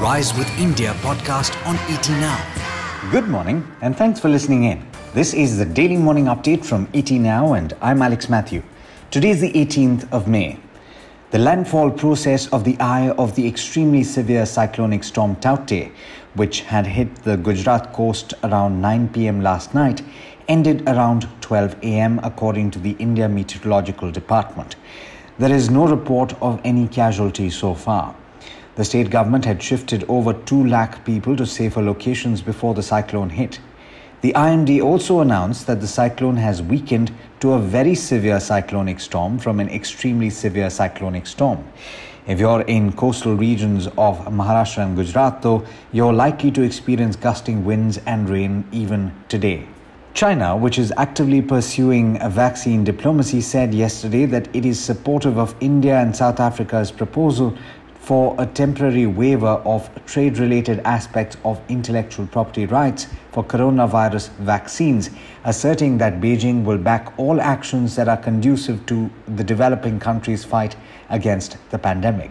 Rise with India podcast on ET Now. Good morning, and thanks for listening in. This is the daily morning update from ET Now, and I'm Alex Matthew. Today is the 18th of May. The landfall process of the eye of the extremely severe cyclonic storm Tauktae, which had hit the Gujarat coast around 9 pm last night, ended around 12 am, according to the India Meteorological Department. There is no report of any casualties so far. The state government had shifted over 2 lakh people to safer locations before the cyclone hit. The IMD also announced that the cyclone has weakened to a very severe cyclonic storm from an extremely severe cyclonic storm. If you're in coastal regions of Maharashtra and Gujarat, though, you're likely to experience gusting winds and rain even today. China, which is actively pursuing a vaccine diplomacy, said yesterday that it is supportive of India and South Africa's proposal for a temporary waiver of trade related aspects of intellectual property rights for coronavirus vaccines, asserting that Beijing will back all actions that are conducive to the developing countries' fight against the pandemic.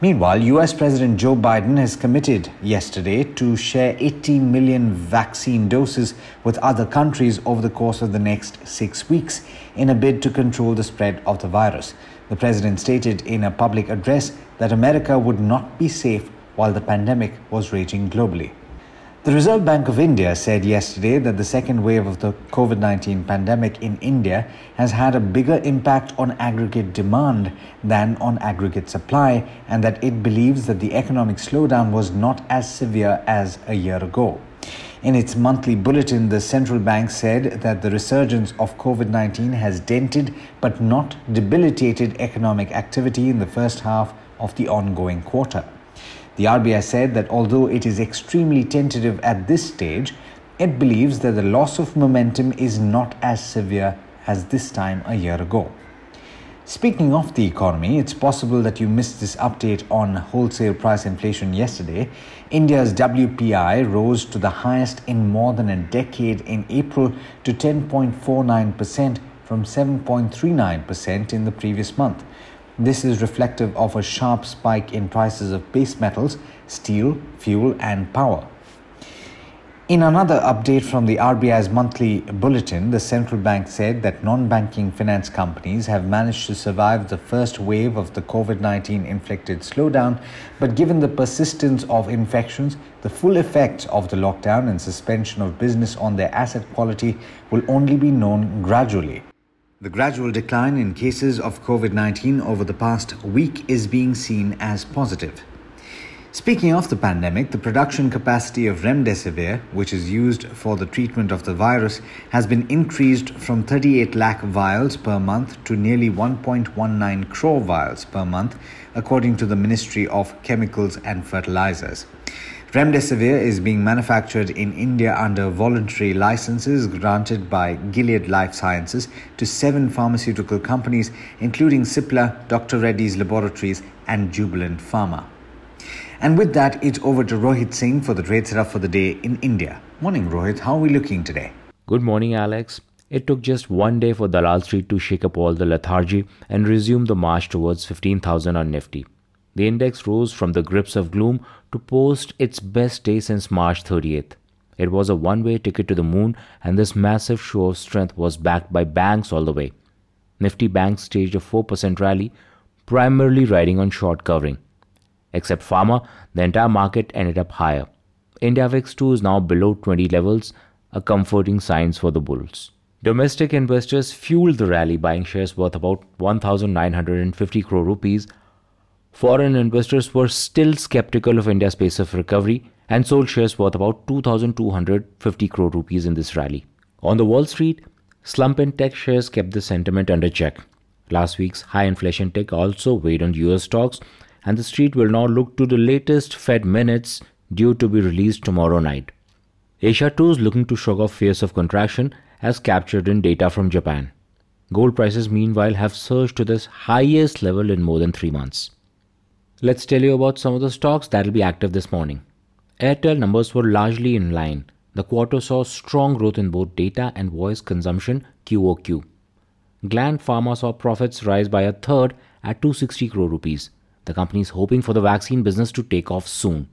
Meanwhile, US President Joe Biden has committed yesterday to share 18 million vaccine doses with other countries over the course of the next six weeks in a bid to control the spread of the virus. The president stated in a public address that America would not be safe while the pandemic was raging globally. The Reserve Bank of India said yesterday that the second wave of the COVID 19 pandemic in India has had a bigger impact on aggregate demand than on aggregate supply, and that it believes that the economic slowdown was not as severe as a year ago. In its monthly bulletin, the central bank said that the resurgence of COVID 19 has dented but not debilitated economic activity in the first half of the ongoing quarter. The RBI said that although it is extremely tentative at this stage, it believes that the loss of momentum is not as severe as this time a year ago. Speaking of the economy, it's possible that you missed this update on wholesale price inflation yesterday. India's WPI rose to the highest in more than a decade in April to 10.49% from 7.39% in the previous month. This is reflective of a sharp spike in prices of base metals, steel, fuel, and power. In another update from the RBI's monthly bulletin, the central bank said that non banking finance companies have managed to survive the first wave of the COVID 19 inflicted slowdown, but given the persistence of infections, the full effect of the lockdown and suspension of business on their asset quality will only be known gradually. The gradual decline in cases of COVID 19 over the past week is being seen as positive. Speaking of the pandemic, the production capacity of remdesivir, which is used for the treatment of the virus, has been increased from 38 lakh vials per month to nearly 1.19 crore vials per month, according to the Ministry of Chemicals and Fertilizers. Remdesivir is being manufactured in India under voluntary licenses granted by Gilead Life Sciences to seven pharmaceutical companies, including Cipla, Dr. Reddy's Laboratories, and Jubilant Pharma. And with that, it's over to Rohit Singh for the trade setup for the day in India. Morning, Rohit. How are we looking today? Good morning, Alex. It took just one day for Dalal Street to shake up all the lethargy and resume the march towards 15,000 on Nifty. The index rose from the grips of gloom to post its best day since March 30th. It was a one way ticket to the moon, and this massive show of strength was backed by banks all the way. Nifty Bank staged a 4% rally, primarily riding on short covering. Except pharma, the entire market ended up higher. India VIX 2 is now below 20 levels, a comforting sign for the bulls. Domestic investors fueled the rally, buying shares worth about 1,950 crore rupees foreign investors were still skeptical of India's pace of recovery and sold shares worth about 2,250 crore rupees in this rally. On the Wall Street, slump in tech shares kept the sentiment under check. Last week's high inflation tech also weighed on US stocks, and the street will now look to the latest Fed minutes due to be released tomorrow night. Asia too is looking to shrug off fears of contraction as captured in data from Japan. Gold prices, meanwhile, have surged to this highest level in more than three months. Let's tell you about some of the stocks that will be active this morning. Airtel numbers were largely in line. The quarter saw strong growth in both data and voice consumption QOQ. Gland Pharma saw profits rise by a third at 260 crore rupees. The company is hoping for the vaccine business to take off soon.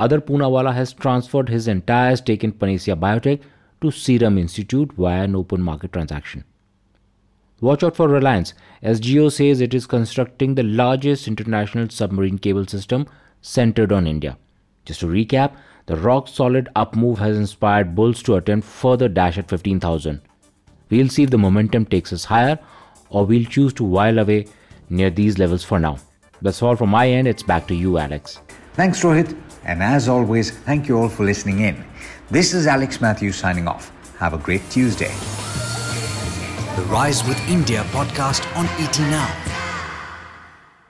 Adar Poonawalla has transferred his entire stake in Panacea Biotech to Serum Institute via an open market transaction. Watch out for Reliance, as Jio says it is constructing the largest international submarine cable system centered on India. Just to recap, the rock solid up move has inspired bulls to attempt further dash at 15,000. We'll see if the momentum takes us higher or we'll choose to while away near these levels for now. That's all from my end. It's back to you, Alex. Thanks, Rohit. And as always, thank you all for listening in. This is Alex Matthews signing off. Have a great Tuesday. The Rise with India podcast on ET Now.